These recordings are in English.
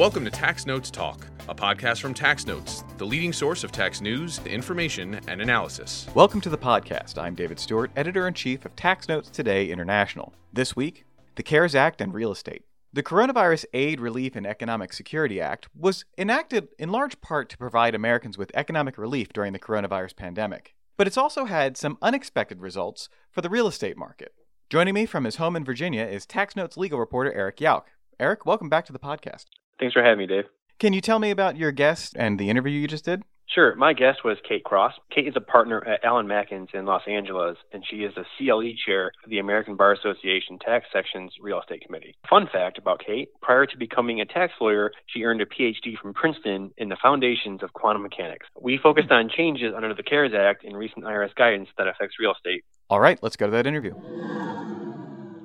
Welcome to Tax Notes Talk, a podcast from Tax Notes, the leading source of tax news, information, and analysis. Welcome to the podcast. I'm David Stewart, editor in chief of Tax Notes Today International. This week, the CARES Act and real estate. The Coronavirus Aid, Relief, and Economic Security Act was enacted in large part to provide Americans with economic relief during the coronavirus pandemic. But it's also had some unexpected results for the real estate market. Joining me from his home in Virginia is Tax Notes legal reporter Eric Yauch. Eric, welcome back to the podcast. Thanks for having me, Dave. Can you tell me about your guest and the interview you just did? Sure. My guest was Kate Cross. Kate is a partner at Allen Matkins in Los Angeles, and she is the CLE chair of the American Bar Association Tax Section's Real Estate Committee. Fun fact about Kate prior to becoming a tax lawyer, she earned a PhD from Princeton in the foundations of quantum mechanics. We focused on changes under the CARES Act and recent IRS guidance that affects real estate. All right, let's go to that interview.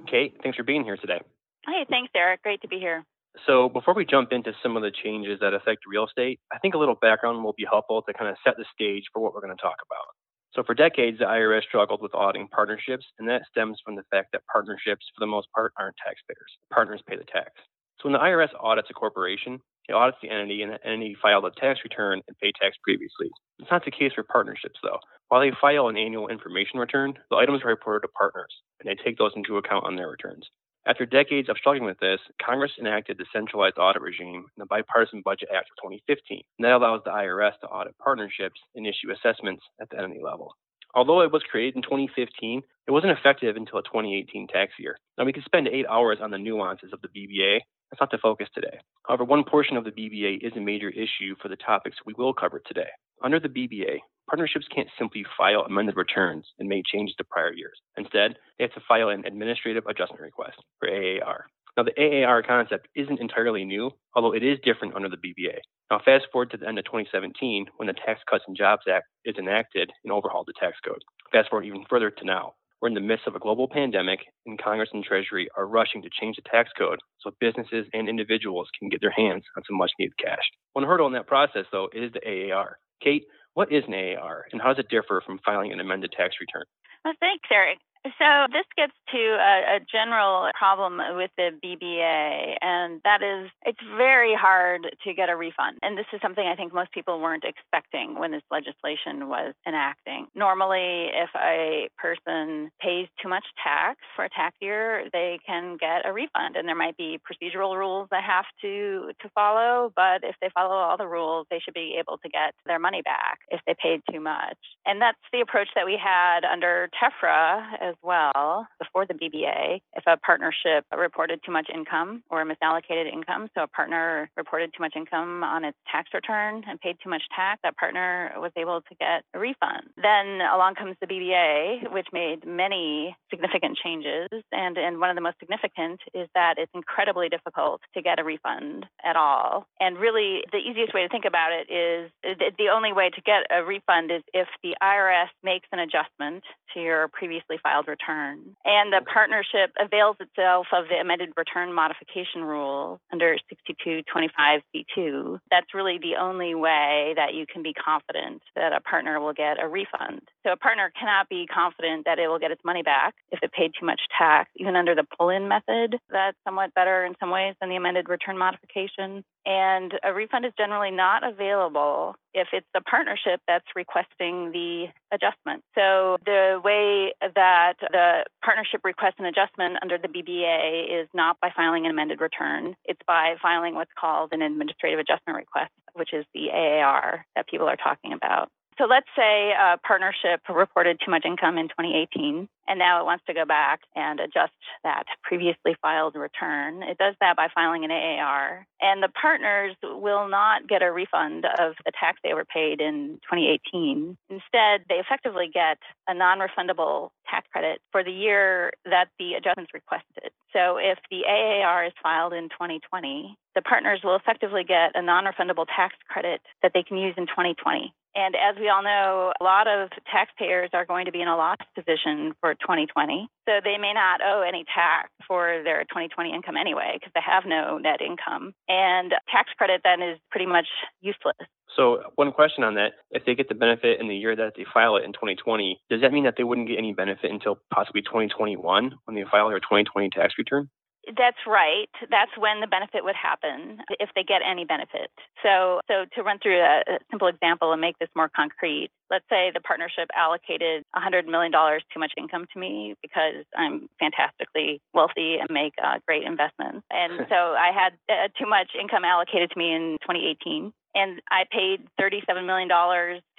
Kate, thanks for being here today. Hey, thanks, Eric. Great to be here. So, before we jump into some of the changes that affect real estate, I think a little background will be helpful to kind of set the stage for what we're going to talk about. So, for decades, the IRS struggled with auditing partnerships, and that stems from the fact that partnerships, for the most part, aren't taxpayers. Partners pay the tax. So, when the IRS audits a corporation, it audits the entity, and the entity filed a tax return and paid tax previously. It's not the case for partnerships, though. While they file an annual information return, the items are reported to partners, and they take those into account on their returns. After decades of struggling with this, Congress enacted the Centralized Audit Regime in the Bipartisan Budget Act of 2015. And that allows the IRS to audit partnerships and issue assessments at the entity level. Although it was created in 2015, it wasn't effective until the 2018 tax year. Now, we could spend eight hours on the nuances of the BBA. That's not the focus today. However, one portion of the BBA is a major issue for the topics we will cover today. Under the BBA, partnerships can't simply file amended returns and make changes to prior years. Instead, they have to file an administrative adjustment request, or AAR. Now, the AAR concept isn't entirely new, although it is different under the BBA. Now, fast forward to the end of 2017 when the Tax Cuts and Jobs Act is enacted and overhauled the tax code. Fast forward even further to now. We're in the midst of a global pandemic, and Congress and Treasury are rushing to change the tax code so businesses and individuals can get their hands on some much needed cash. One hurdle in that process, though, is the AAR. Kate, what is an AAR, and how does it differ from filing an amended tax return? Well, thanks, Eric. So this gets to a, a, general problem with the BBA, and that is it's very hard to get a refund. And this is something I think most people weren't expecting when this legislation was enacting. Normally, if a person pays too much tax for a tax year, they can get a refund, and there might be procedural rules they have to to follow. But if they follow all the rules, they should be able to get their money back if they paid too much. And that's the approach that we had under TEFRA as as well before the BBA if a partnership reported too much income or misallocated income. So a partner reported too much income on its tax return and paid too much tax, that partner was able to get a refund. Then along comes the BBA, which made many significant changes. And, and one of the most significant is that it's incredibly difficult to get a refund at all. And really, the easiest way to think about it is the only way to get a refund is if the IRS makes an adjustment to your previously filed filed return. And the partnership avails itself of the amended return modification rule under 6225B2. That's really the only way that you can be confident that a partner will get a refund. So a partner cannot be confident that it will get its money back if it paid too much tax, even under the pull in method. That's somewhat better in some ways than the amended return modification. And a refund is generally not available if it's the partnership that's requesting the adjustment. So the way that the partnership requests an adjustment under the BBA is not by filing an amended return. It's by filing what's called an administrative adjustment request, which is the AAR that people are talking about. So let's say a partnership reported too much income in 2018 and now it wants to go back and adjust that previously filed return. It does that by filing an AAR, and the partners will not get a refund of the tax they were paid in 2018. Instead, they effectively get a non refundable tax credit for the year that the adjustment's requested. So if the AAR is filed in 2020, the partners will effectively get a non refundable tax credit that they can use in 2020. And as we all know, a lot of taxpayers are going to be in a loss position for 2020. So they may not owe any tax for their 2020 income anyway because they have no net income. And tax credit then is pretty much useless. So, one question on that if they get the benefit in the year that they file it in 2020, does that mean that they wouldn't get any benefit until possibly 2021 when they file their 2020 tax return? That's right. That's when the benefit would happen if they get any benefit. So, so to run through a, a simple example and make this more concrete, let's say the partnership allocated $100 million too much income to me because I'm fantastically wealthy and make uh, great investments. And so I had uh, too much income allocated to me in 2018 and I paid $37 million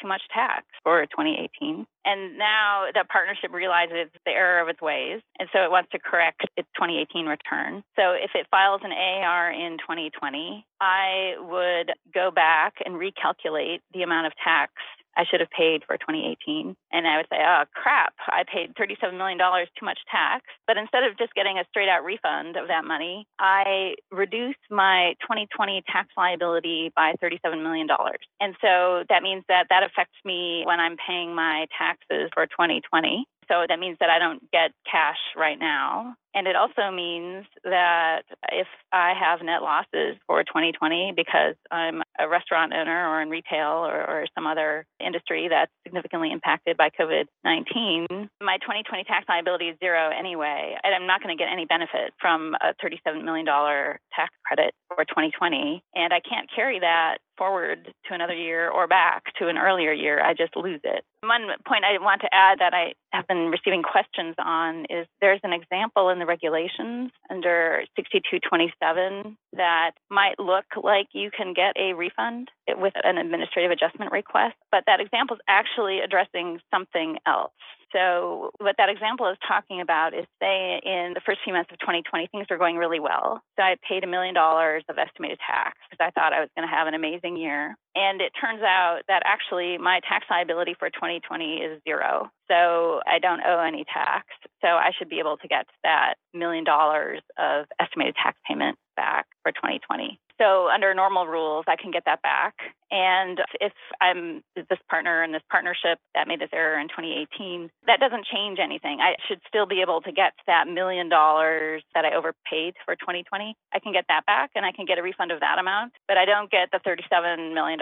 too much tax for 2018. And now the partnership realizes the error of its ways, and so it wants to correct its 2018 return. So if it files an AR in 2020, I would go back and recalculate the amount of tax I should have paid for 2018. And I would say, oh, crap, I paid $37 million too much tax. But instead of just getting a straight out refund of that money, I reduced my 2020 tax liability by $37 million. And so that means that that affects me when I'm paying my taxes for 2020. So that means that I don't get cash right now. And it also means that if I have net losses for 2020 because I'm a restaurant owner or in retail or, or some other industry that's significantly impacted by COVID 19, my 2020 tax liability is zero anyway. And I'm not going to get any benefit from a $37 million tax credit for 2020. And I can't carry that forward to another year or back to an earlier year. I just lose it. One point I want to add that I have been receiving questions on is there's an example in the regulations under 6227 that might look like you can get a refund with an administrative adjustment request, but that example is actually addressing something else. So, what that example is talking about is say in the first few months of 2020, things were going really well. So, I paid a million dollars of estimated tax because I thought I was going to have an amazing year. And it turns out that actually my tax liability for 2020 is zero. So, I don't owe any tax. So, I should be able to get that million dollars of estimated tax payment for 2020. So under normal rules, I can get that back. And if I'm this partner in this partnership that made this error in 2018, that doesn't change anything. I should still be able to get that million dollars that I overpaid for 2020. I can get that back and I can get a refund of that amount, but I don't get the $37 million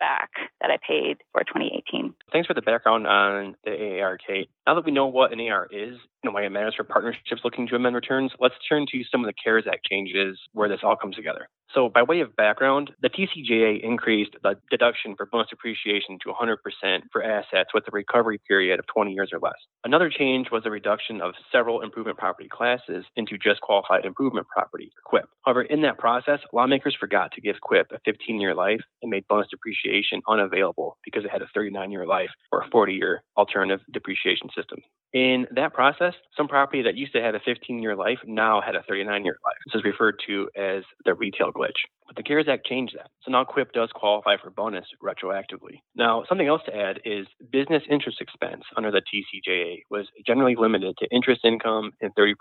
back that I paid for 2018. Thanks for the background on the AAR, Kate. Now that we know what an AR is, and why it matters for partnerships looking to amend returns, let's turn to some of the CARES Act changes where this all comes together. So, by way of background, the TCJA the deduction for bonus depreciation to 100% for assets with a recovery period of 20 years or less. Another change was the reduction of several improvement property classes into just qualified improvement property, QIP. However, in that process, lawmakers forgot to give QIP a 15 year life and made bonus depreciation unavailable because it had a 39 year life or a 40 year alternative depreciation system. In that process, some property that used to have a 15 year life now had a 39 year life. This is referred to as the retail glitch. But the CARES Act changed that. So now QIP does qualify for bonus retroactively. Now, something else to add is business interest expense under the TCJA was generally limited to interest income and 30%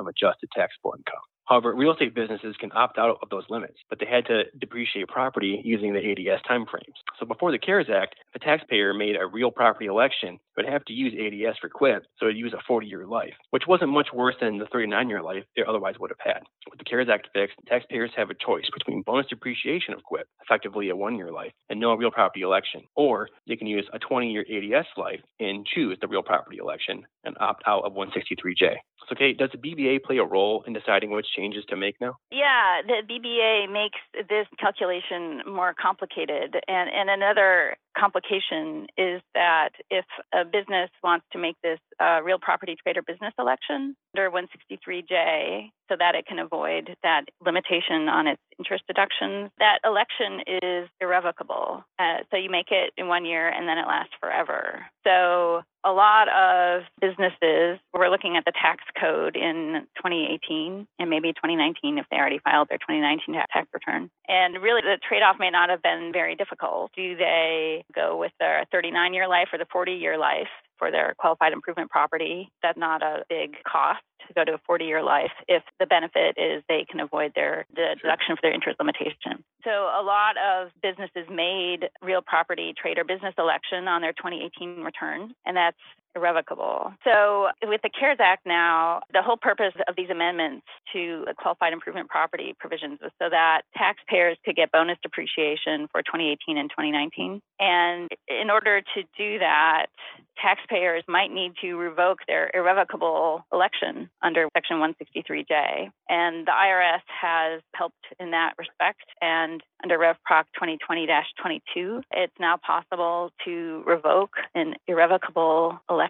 of adjusted taxable income. However, real estate businesses can opt out of those limits, but they had to depreciate property using the ADS timeframes. So before the CARES Act, a taxpayer made a real property election, would have to use ADS for QIP, so it'd use a 40-year life, which wasn't much worse than the 39-year life it otherwise would have had. With the CARES Act fixed, taxpayers have a choice between bonus depreciation of QIP, effectively a one-year life, and no real property election, or they can use a 20-year ADS life and choose the real property election and opt out of 163J. So, Kate, does the BBA play a role in deciding which changes to make now? Yeah, the BBA makes this calculation more complicated. And, and another complication is that if a business wants to make this uh, real property trader business election under 163J so that it can avoid that limitation on its interest deductions, that election is irrevocable. Uh, so you make it in one year and then it lasts forever. So a lot of businesses were looking at the tax code in 2018 and maybe 2019 if they already filed their 2019 tax return. And really, the trade off may not have been very difficult. Do they go with their 39 year life or the 40 year life? For their qualified improvement property. That's not a big cost to go to a 40 year life if the benefit is they can avoid their the deduction for their interest limitation. So a lot of businesses made real property trade or business election on their 2018 return, and that's irrevocable. So, with the CARES Act now, the whole purpose of these amendments to the qualified improvement property provisions was so that taxpayers could get bonus depreciation for 2018 and 2019. And in order to do that, taxpayers might need to revoke their irrevocable election under Section 163J. And the IRS has helped in that respect. And under Rev Proc 2020 22, it's now possible to revoke an irrevocable election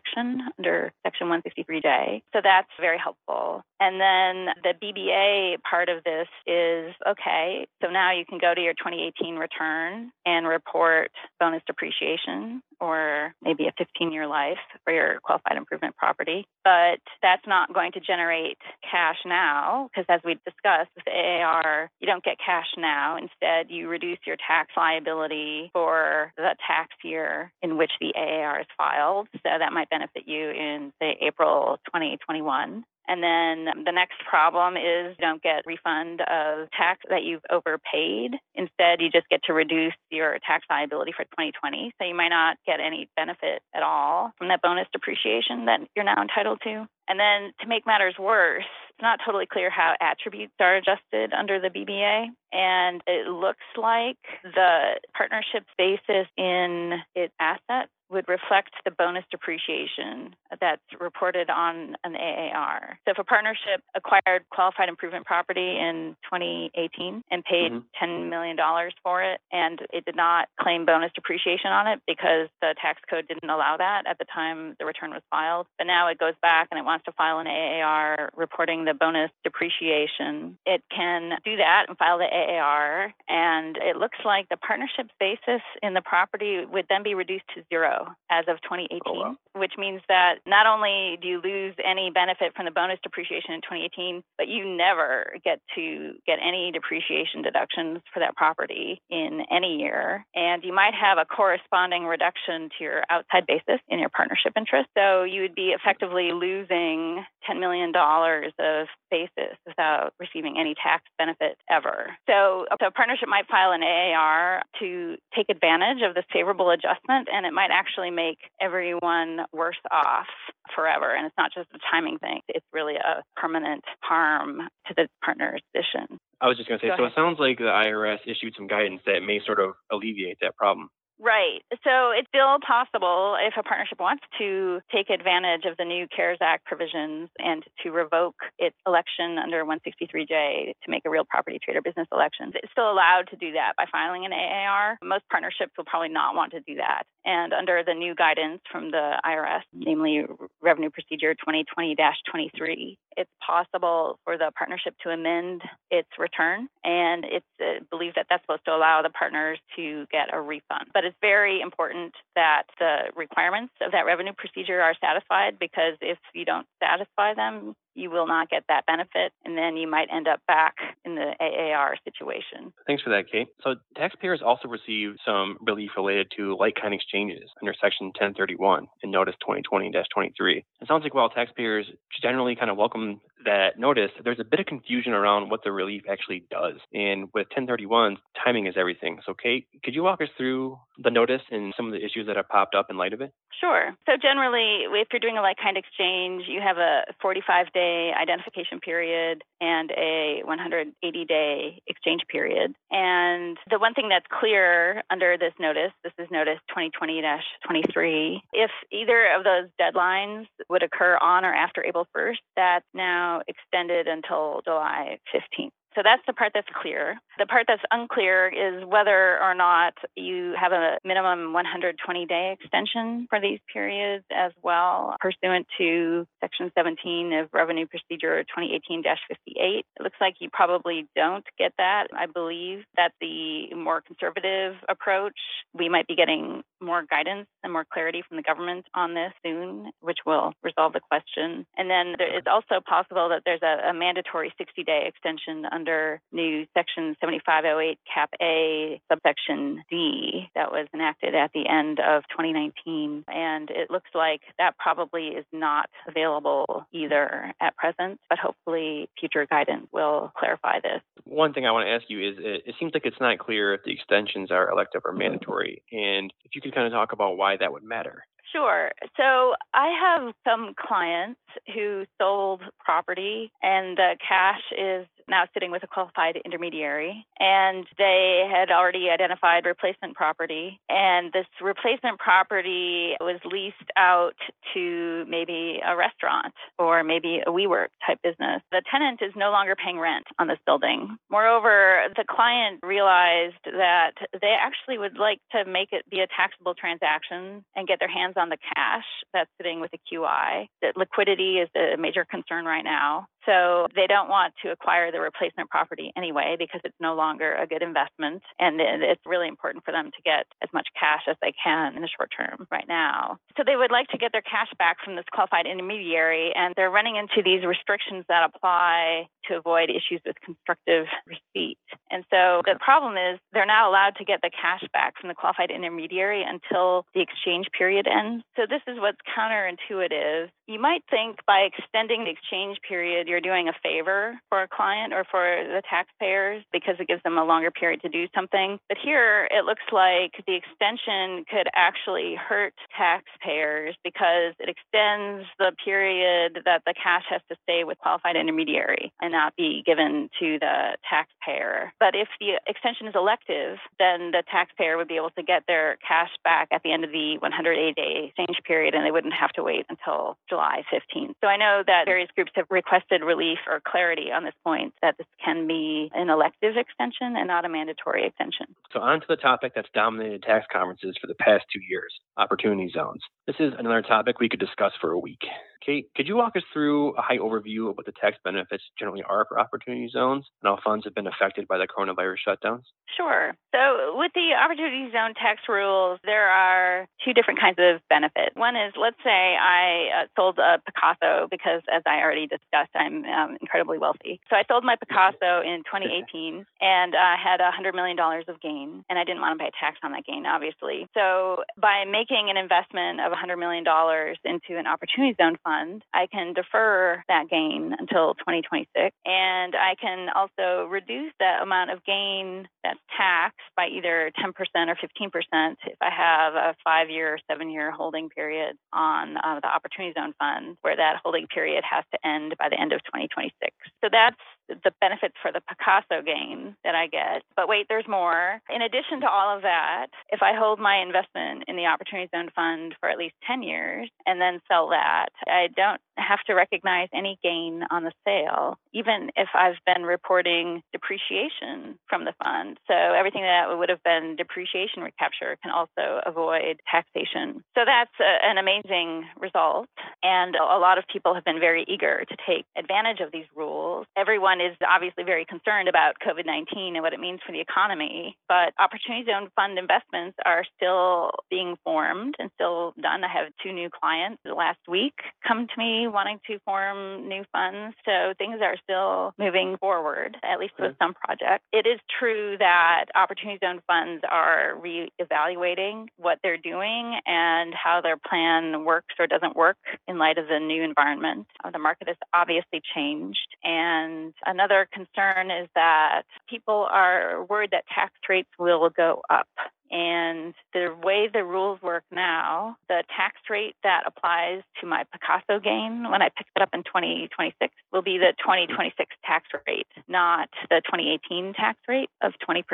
under Section 163J. So that's very helpful. And then the BBA part of this is okay, so now you can go to your 2018 return and report bonus depreciation or maybe a 15 year life for your qualified improvement property. But that's not going to generate cash now because, as we discussed with AAR, you don't get cash now. Instead, you reduce your tax liability for the tax year in which the AAR is filed. So that might benefit you in, say, April 2021. And then the next problem is you don't get refund of tax that you've overpaid. Instead, you just get to reduce your tax liability for 2020. So you might not get any benefit at all from that bonus depreciation that you're now entitled to. And then to make matters worse, it's not totally clear how attributes are adjusted under the BBA. And it looks like the partnership basis in its assets would reflect the bonus depreciation that's reported on an AAR. So if a partnership acquired qualified improvement property in 2018 and paid mm-hmm. $10 million for it, and it did not claim bonus depreciation on it because the tax code didn't allow that at the time the return was filed, but now it goes back and it wants to file an AAR reporting the bonus depreciation, it can do that and file the AAR. And it looks like the partnership's basis in the property would then be reduced to zero as of 2018, oh, wow. which means that not only do you lose any benefit from the bonus depreciation in 2018, but you never get to get any depreciation deductions for that property in any year. And you might have a corresponding reduction to your outside basis in your partnership interest. So you would be effectively losing $10 million of basis without receiving any tax benefit ever. So, so a partnership might file an AAR to take advantage of this favorable adjustment, and it might actually make everyone worse off forever. And it's not just a timing thing, it's really a permanent harm to the partner's position. I was just going to say, Go so ahead. it sounds like the IRS issued some guidance that may sort of alleviate that problem. Right. So it's still possible if a partnership wants to take advantage of the new CARES Act provisions and to revoke its election under 163J to make a real property trade or business election. It's still allowed to do that by filing an AAR. Most partnerships will probably not want to do that. And under the new guidance from the IRS, namely Revenue Procedure 2020 23, it's possible for the partnership to amend its return. And it's uh, believed that that's supposed to allow the partners to get a refund. But it's very important that the requirements of that revenue procedure are satisfied because if you don't satisfy them, you will not get that benefit, and then you might end up back in the AAR situation. Thanks for that, Kate. So, taxpayers also receive some relief related to like kind exchanges under Section 1031 in Notice 2020 23. It sounds like while taxpayers generally kind of welcome that notice, there's a bit of confusion around what the relief actually does. And with 1031, timing is everything. So, Kate, could you walk us through the notice and some of the issues that have popped up in light of it? Sure. So, generally, if you're doing a like kind exchange, you have a 45 day identification period and a 180 day exchange period. And the one thing that's clear under this notice, this is notice 2020 23, if either of those deadlines would occur on or after April 1st, that's now extended until July 15th. So that's the part that's clear. The part that's unclear is whether or not you have a minimum 120 day extension for these periods as well, pursuant to Section 17 of Revenue Procedure 2018 58. It looks like you probably don't get that. I believe that the more conservative approach, we might be getting more guidance and more clarity from the government on this soon, which will resolve the question. And then it's also possible that there's a, a mandatory 60 day extension under new Section 7508 Cap A, subsection D, that was enacted at the end of 2019. And it looks like that probably is not available either at present, but hopefully future guidance will clarify this. One thing I want to ask you is it, it seems like it's not clear if the extensions are elective or mandatory. And if you could kind of talk about why that would matter. Sure. So I have some clients who sold property and the cash is now sitting with a qualified intermediary, and they had already identified replacement property. And this replacement property was leased out to maybe a restaurant or maybe a WeWork type business. The tenant is no longer paying rent on this building. Moreover, the client realized that they actually would like to make it be a taxable transaction and get their hands on the cash that's sitting with the QI. That liquidity is a major concern right now. So they don't want to acquire the replacement property anyway because it's no longer a good investment. And it's really important for them to get as much cash as they can in the short term right now. So they would like to get their cash back from this qualified intermediary. And they're running into these restrictions that apply to avoid issues with constructive receipt. And so the problem is they're not allowed to get the cash back from the qualified intermediary until the exchange period ends. So this is what's counterintuitive. You might think by extending the exchange period, you're doing a favor for a client or for the taxpayers because it gives them a longer period to do something. But here it looks like the extension could actually hurt taxpayers because it extends the period that the cash has to stay with qualified intermediary and not be given to the taxpayer. But if the extension is elective, then the taxpayer would be able to get their cash back at the end of the 180 day exchange period and they wouldn't have to wait until July 15th. So I know that various groups have requested relief or clarity on this point that this can be an elective extension and not a mandatory extension. So, on to the topic that's dominated tax conferences for the past two years opportunity zones. This is another topic we could discuss for a week. Kate, could you walk us through a high overview of what the tax benefits generally are for opportunity zones and how funds have been affected by the coronavirus shutdowns? Sure. So, with the opportunity zone tax rules, there are two different kinds of benefits. One is, let's say I uh, sold a Picasso because, as I already discussed, I'm um, incredibly wealthy. So, I sold my Picasso in 2018 and uh, had $100 million of gain, and I didn't want to pay tax on that gain, obviously. So, by making an investment of $100 million into an opportunity zone fund, fund, I can defer that gain until 2026. And I can also reduce that amount of gain that's taxed by either 10% or 15% if I have a five year or seven year holding period on uh, the Opportunity Zone Fund, where that holding period has to end by the end of 2026. So that's the benefits for the Picasso gain that I get. But wait, there's more. In addition to all of that, if I hold my investment in the Opportunity Zone Fund for at least 10 years and then sell that, I don't have to recognize any gain on the sale, even if I've been reporting depreciation from the fund. So everything that would have been depreciation recapture can also avoid taxation. So that's a, an amazing result. And a lot of people have been very eager to take advantage of these rules. Everyone is obviously very concerned about COVID 19 and what it means for the economy, but Opportunity Zone Fund investments are still being formed and still done. I have two new clients last week come to me wanting to form new funds. So things are still moving forward, at least with some projects. It is true that Opportunity Zone funds are re-evaluating what they're doing and how their plan works or doesn't work in light of the new environment. Uh, the market has obviously changed. And another concern is that people are worried that tax rates will go up and the way the rules work now, the tax rate that applies to my Picasso gain when I pick it up in 2026 will be the 2026 tax rate, not the 2018 tax rate of 20%.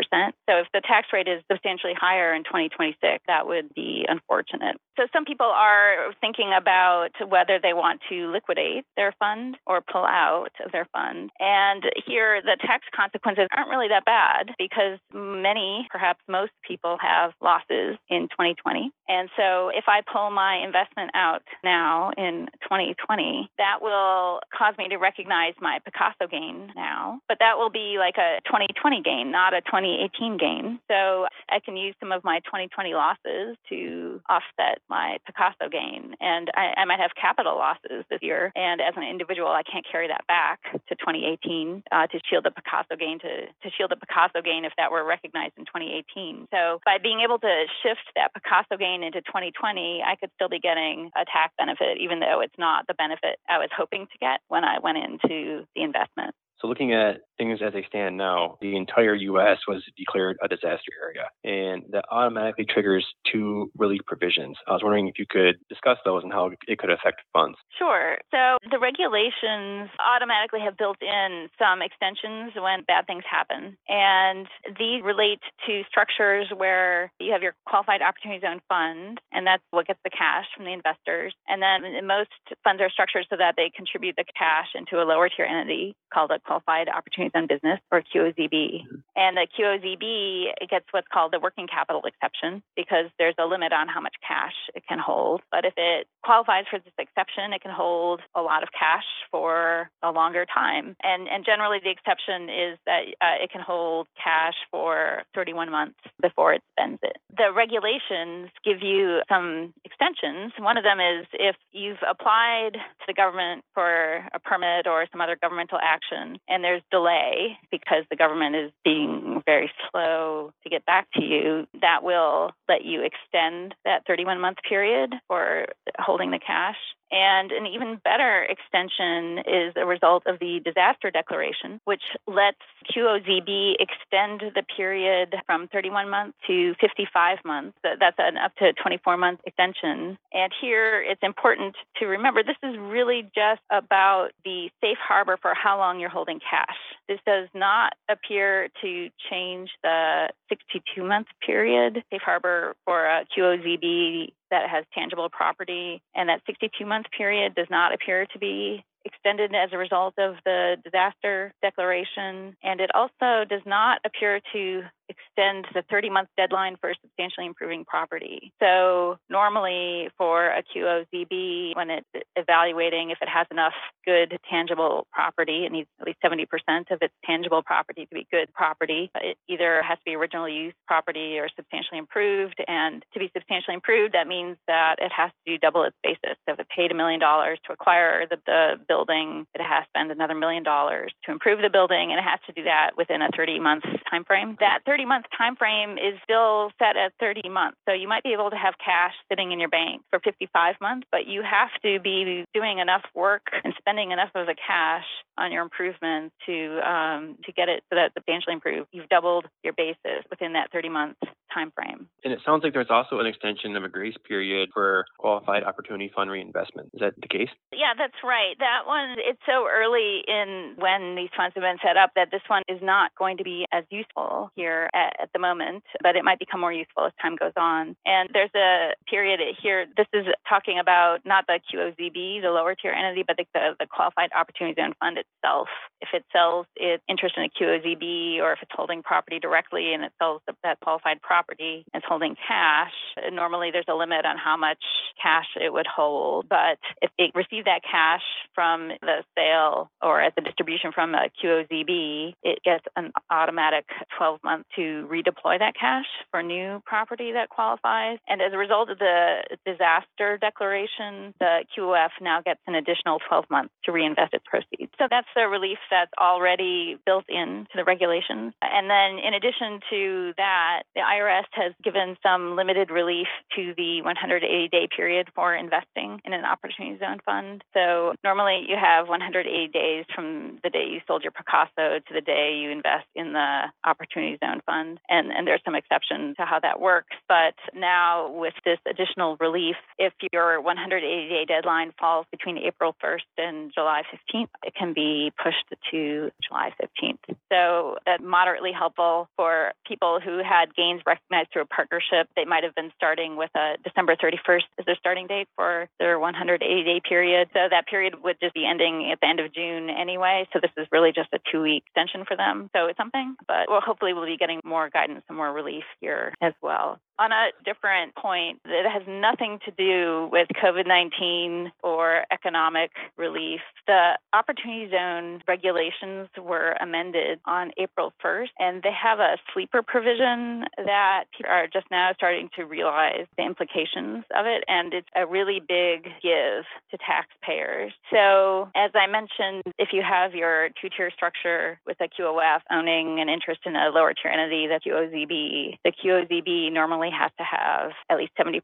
So if the tax rate is substantially higher in 2026, that would be unfortunate. So some people are thinking about whether they want to liquidate their fund or pull out of their fund. And here the tax consequences aren't really that bad because many, perhaps most people have losses in 2020. And so if I pull my investment out now in 2020, that will cause me to recognize my Picasso gain now, but that will be like a 2020 gain, not a 2018 gain. So I can use some of my 2020 losses to offset my Picasso gain. And I, I might have capital losses this year. And as an individual, I can't carry that back to 2018 uh, to shield the Picasso gain to, to shield the Picasso gain if that were recognized in 2018. So by being able to shift that Picasso gain into 2020, I could still be getting a tax benefit, even though it's not the benefit I was hoping to get when I went into the investment. So, looking at things as they stand now, the entire U.S. was declared a disaster area, and that automatically triggers two relief provisions. I was wondering if you could discuss those and how it could affect funds. Sure. So, the regulations automatically have built in some extensions when bad things happen, and these relate to structures where you have your qualified opportunity zone fund, and that's what gets the cash from the investors. And then most funds are structured so that they contribute the cash into a lower tier entity called a qualified opportunity zone business or QOZB. And the QOZB gets what's called the working capital exception because there's a limit on how much cash it can hold. But if it qualifies for this exception, it can hold a lot of cash for a longer time. And, and generally, the exception is that uh, it can hold cash for 31 months before it spends it. The regulations give you some extensions. One of them is if you've applied to the government for a permit or some other governmental action and there's delay because the government is being very slow to get back to you, that will let you extend that 31 month period for holding the cash. And an even better extension is a result of the disaster declaration, which lets QOZB extend the period from 31 months to 55 months. That's an up to 24 month extension. And here it's important to remember this is really just about the safe harbor for how long you're holding cash. This does not appear to change the 62 month period safe harbor for QOZB that has tangible property, and that 62 month period does not appear to be extended as a result of the disaster declaration. And it also does not appear to extend the 30 month deadline for substantially improving property. So, normally for a QOZB, when it's evaluating if it has enough good tangible property, it needs at least 70% of its tangible property to be good property. It either has to be original use property or substantially improved. And to be substantially improved, that means that it has to double its basis. So, if it paid a million dollars to acquire the, the building, it has to spend another million dollars to improve the building, and it has to do that within a 30 month time frame. That 30 month time frame is still set at 30 months. So you might be able to have cash sitting in your bank for 55 months, but you have to be doing enough work and spending enough of the cash on your improvements to um, to get it so that substantially improved. You've doubled your basis within that 30 month time frame. And it sounds like there's also an extension of a grace period for qualified opportunity fund reinvestment. Is that the case? Yeah, that's right. That one, it's so early in when these funds have been set up that this one is not going to be as useful here at, at the moment, but it might become more useful as time goes on. And there's a period here, this is talking about not the QOZB, the lower tier entity, but the, the, the qualified opportunity zone fund itself. If it sells its interest in a QOZB or if it's holding property directly and it sells the, that qualified property and it's holding cash, normally there's a limit on how much cash it would hold. But if it received that cash from the sale or at the distribution from a QOZB, it gets an automatic 12 month to redeploy that cash for new property that qualifies. And as a result of the disaster declaration, the QOF now gets an additional 12 months to reinvest its proceeds. So that's the relief that's already built into the regulations. And then in addition to that, the IRS has given some limited relief to the 180 day period for investing in an opportunity zone fund. So normally you have 180 days from the day you sold your Picasso to the day you invest in the opportunity zone fund. And, and there's some exceptions to how that works. But now with this additional relief, if your 180 day deadline falls between April 1st and July 15th, it can be pushed to July 15th. So that's moderately helpful for people who had gains recognized through a partnership. They might have been starting with a December 31st as their starting date for their 180 day period. So that period would just be ending at the end of June anyway. So this is really just a two week extension for them. So it's something, but well, hopefully we'll be getting more guidance and more relief here as well. On a different point, it has nothing to do with COVID 19 or economic relief. The Opportunity Zone regulations were amended on April 1st, and they have a sleeper provision that people are just now starting to realize the implications of it, and it's a really big give to taxpayers. So, as I mentioned, if you have your two tier structure with a QOF owning an interest in a lower tier entity, the QOZB, the QOZB normally only has to have at least 70%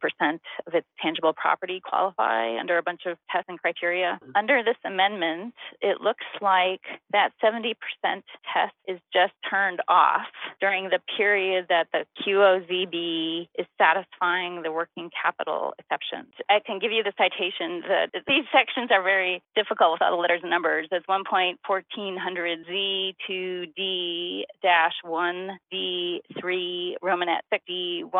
of its tangible property qualify under a bunch of tests and criteria. Mm-hmm. Under this amendment, it looks like that 70% test is just turned off during the period that the QOZB is satisfying the working capital exception. I can give you the citation. The, these sections are very difficult with all the letters and numbers. It's 1.1400Z to D dash 1D3 Romanet 61,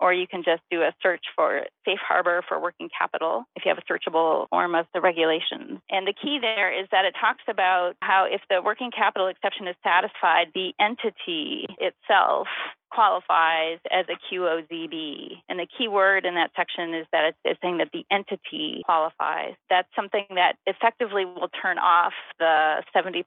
or you can just do a search for safe harbor for working capital if you have a searchable form of the regulations. And the key there is that it talks about how if the working capital exception is satisfied, the entity itself qualifies as a QOZB. And the key word in that section is that it's, saying that the entity qualifies. That's something that effectively will turn off the 70%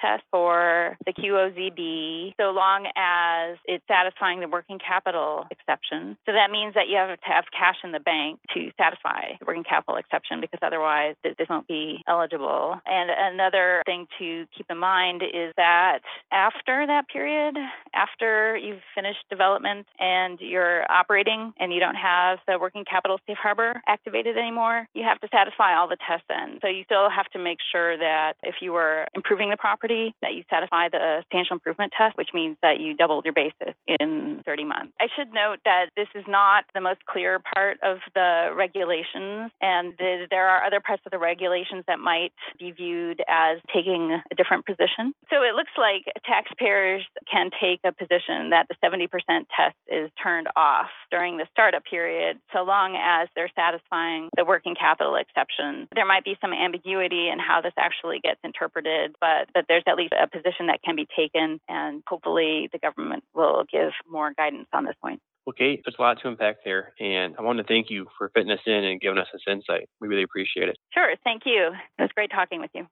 test for the QOZB so long as it's satisfying the working capital exception. So that means that you have to have cash in the bank to satisfy the working capital exception because otherwise this won't be eligible. And another thing to keep in mind is that after that period, after you've finished development and you're operating and you don't have the working capital safe harbor activated anymore, you have to satisfy all the tests then. So you still have to make sure that if you were improving the property, that you satisfy the substantial improvement test, which means that you doubled your basis in 30 months. I should note that this is not the most clear part of the regulations, and there are other parts of the regulations that might be viewed as taking a different position. So it looks like taxpayers can take a position that the 70% test is turned off during the startup period, so long as they're satisfying the working capital exception. There might be some ambiguity in how this actually gets interpreted, but, but there's at least a position that can be taken, and hopefully the government will give more guidance on this point. Okay, there's a lot to unpack there, and I want to thank you for fitting us in and giving us this insight. We really appreciate it. Sure, thank you. It was great talking with you.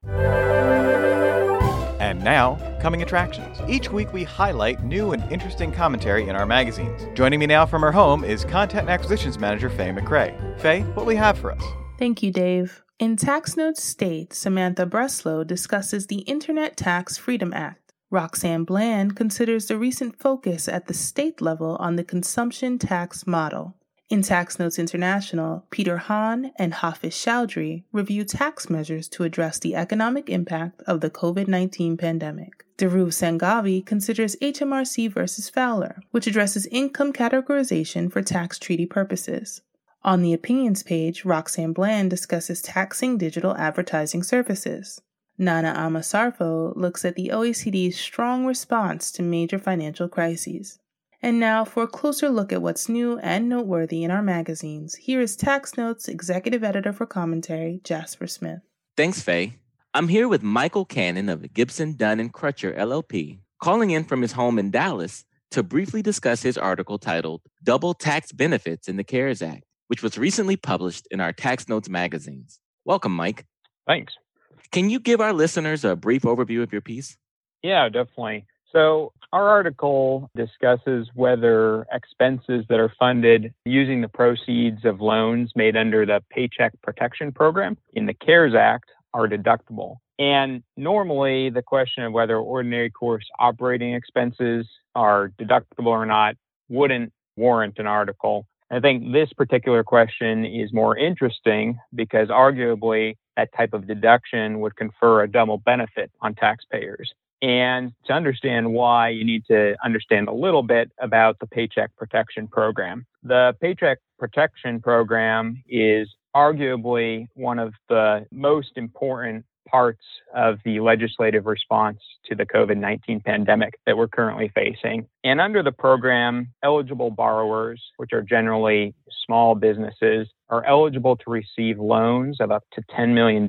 And now, coming attractions. Each week we highlight new and interesting commentary in our magazines. Joining me now from her home is Content and Acquisitions Manager Faye McRae. Faye, what will you have for us? Thank you, Dave. In Tax Notes State, Samantha Breslow discusses the Internet Tax Freedom Act. Roxanne Bland considers the recent focus at the state level on the consumption tax model. In Tax Notes International, Peter Hahn and Hafiz Chowdhury review tax measures to address the economic impact of the COVID 19 pandemic. Dhruv Sanghavi considers HMRC versus Fowler, which addresses income categorization for tax treaty purposes. On the opinions page, Roxanne Bland discusses taxing digital advertising services. Nana Amasarfo looks at the OECD's strong response to major financial crises. And now, for a closer look at what's new and noteworthy in our magazines, here is Tax Notes Executive Editor for Commentary, Jasper Smith. Thanks, Faye. I'm here with Michael Cannon of Gibson, Dunn and Crutcher LLP, calling in from his home in Dallas to briefly discuss his article titled Double Tax Benefits in the CARES Act, which was recently published in our Tax Notes magazines. Welcome, Mike. Thanks. Can you give our listeners a brief overview of your piece? Yeah, definitely. So, our article discusses whether expenses that are funded using the proceeds of loans made under the Paycheck Protection Program in the CARES Act are deductible. And normally, the question of whether ordinary course operating expenses are deductible or not wouldn't warrant an article. I think this particular question is more interesting because arguably that type of deduction would confer a double benefit on taxpayers. And to understand why, you need to understand a little bit about the Paycheck Protection Program. The Paycheck Protection Program is arguably one of the most important parts of the legislative response to the COVID 19 pandemic that we're currently facing. And under the program, eligible borrowers, which are generally small businesses, are eligible to receive loans of up to $10 million.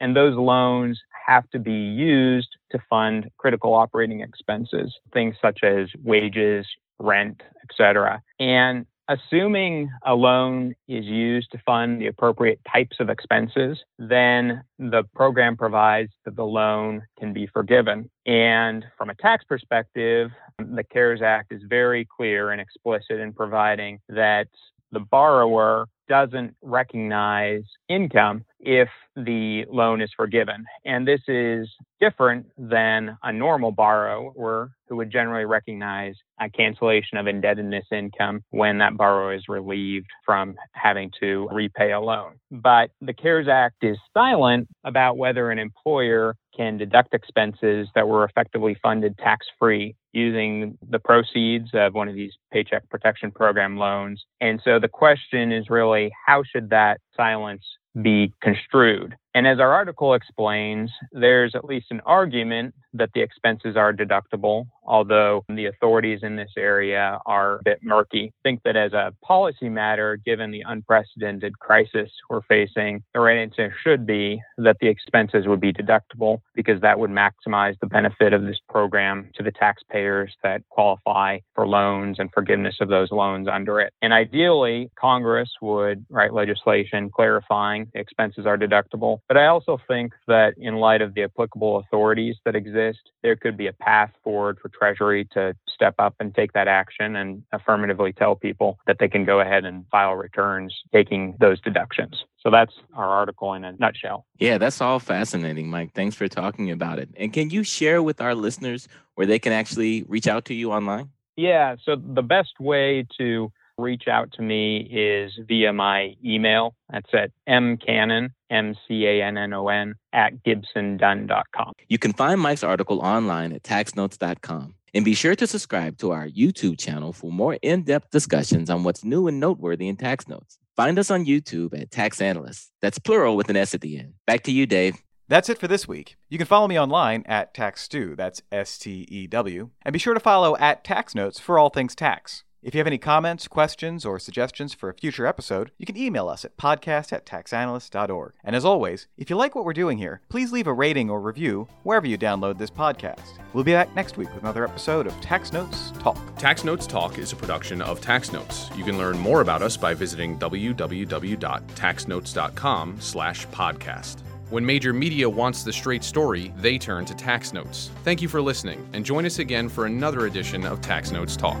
And those loans have to be used to fund critical operating expenses, things such as wages, rent, etc. And assuming a loan is used to fund the appropriate types of expenses, then the program provides that the loan can be forgiven. And from a tax perspective, the CARES Act is very clear and explicit in providing that the borrower doesn't recognize income if the loan is forgiven. And this is different than a normal borrower who would generally recognize a cancellation of indebtedness income when that borrower is relieved from having to repay a loan. But the CARES Act is silent about whether an employer can deduct expenses that were effectively funded tax free using the proceeds of one of these Paycheck Protection Program loans. And so the question is really how should that silence be construed? And as our article explains, there's at least an argument that the expenses are deductible, although the authorities in this area are a bit murky. I think that as a policy matter, given the unprecedented crisis we're facing, the right answer should be that the expenses would be deductible because that would maximize the benefit of this program to the taxpayers that qualify for loans and forgiveness of those loans under it. And ideally, Congress would write legislation clarifying the expenses are deductible but I also think that in light of the applicable authorities that exist, there could be a path forward for Treasury to step up and take that action and affirmatively tell people that they can go ahead and file returns taking those deductions. So that's our article in a nutshell. Yeah, that's all fascinating, Mike. Thanks for talking about it. And can you share with our listeners where they can actually reach out to you online? Yeah, so the best way to reach out to me is via my email. That's at mcannon, M-C-A-N-N-O-N, at gibsondunn.com. You can find Mike's article online at taxnotes.com. And be sure to subscribe to our YouTube channel for more in depth discussions on what's new and noteworthy in tax notes. Find us on YouTube at Tax Analysts. That's plural with an S at the end. Back to you, Dave. That's it for this week. You can follow me online at TaxStew, that's S T E W, and be sure to follow at Tax Notes for all things tax. If you have any comments, questions, or suggestions for a future episode, you can email us at podcast at taxanalyst.org. And as always, if you like what we're doing here, please leave a rating or review wherever you download this podcast. We'll be back next week with another episode of Tax Notes Talk. Tax Notes Talk is a production of Tax Notes. You can learn more about us by visiting www.taxnotes.com slash podcast. When major media wants the straight story, they turn to Tax Notes. Thank you for listening, and join us again for another edition of Tax Notes Talk.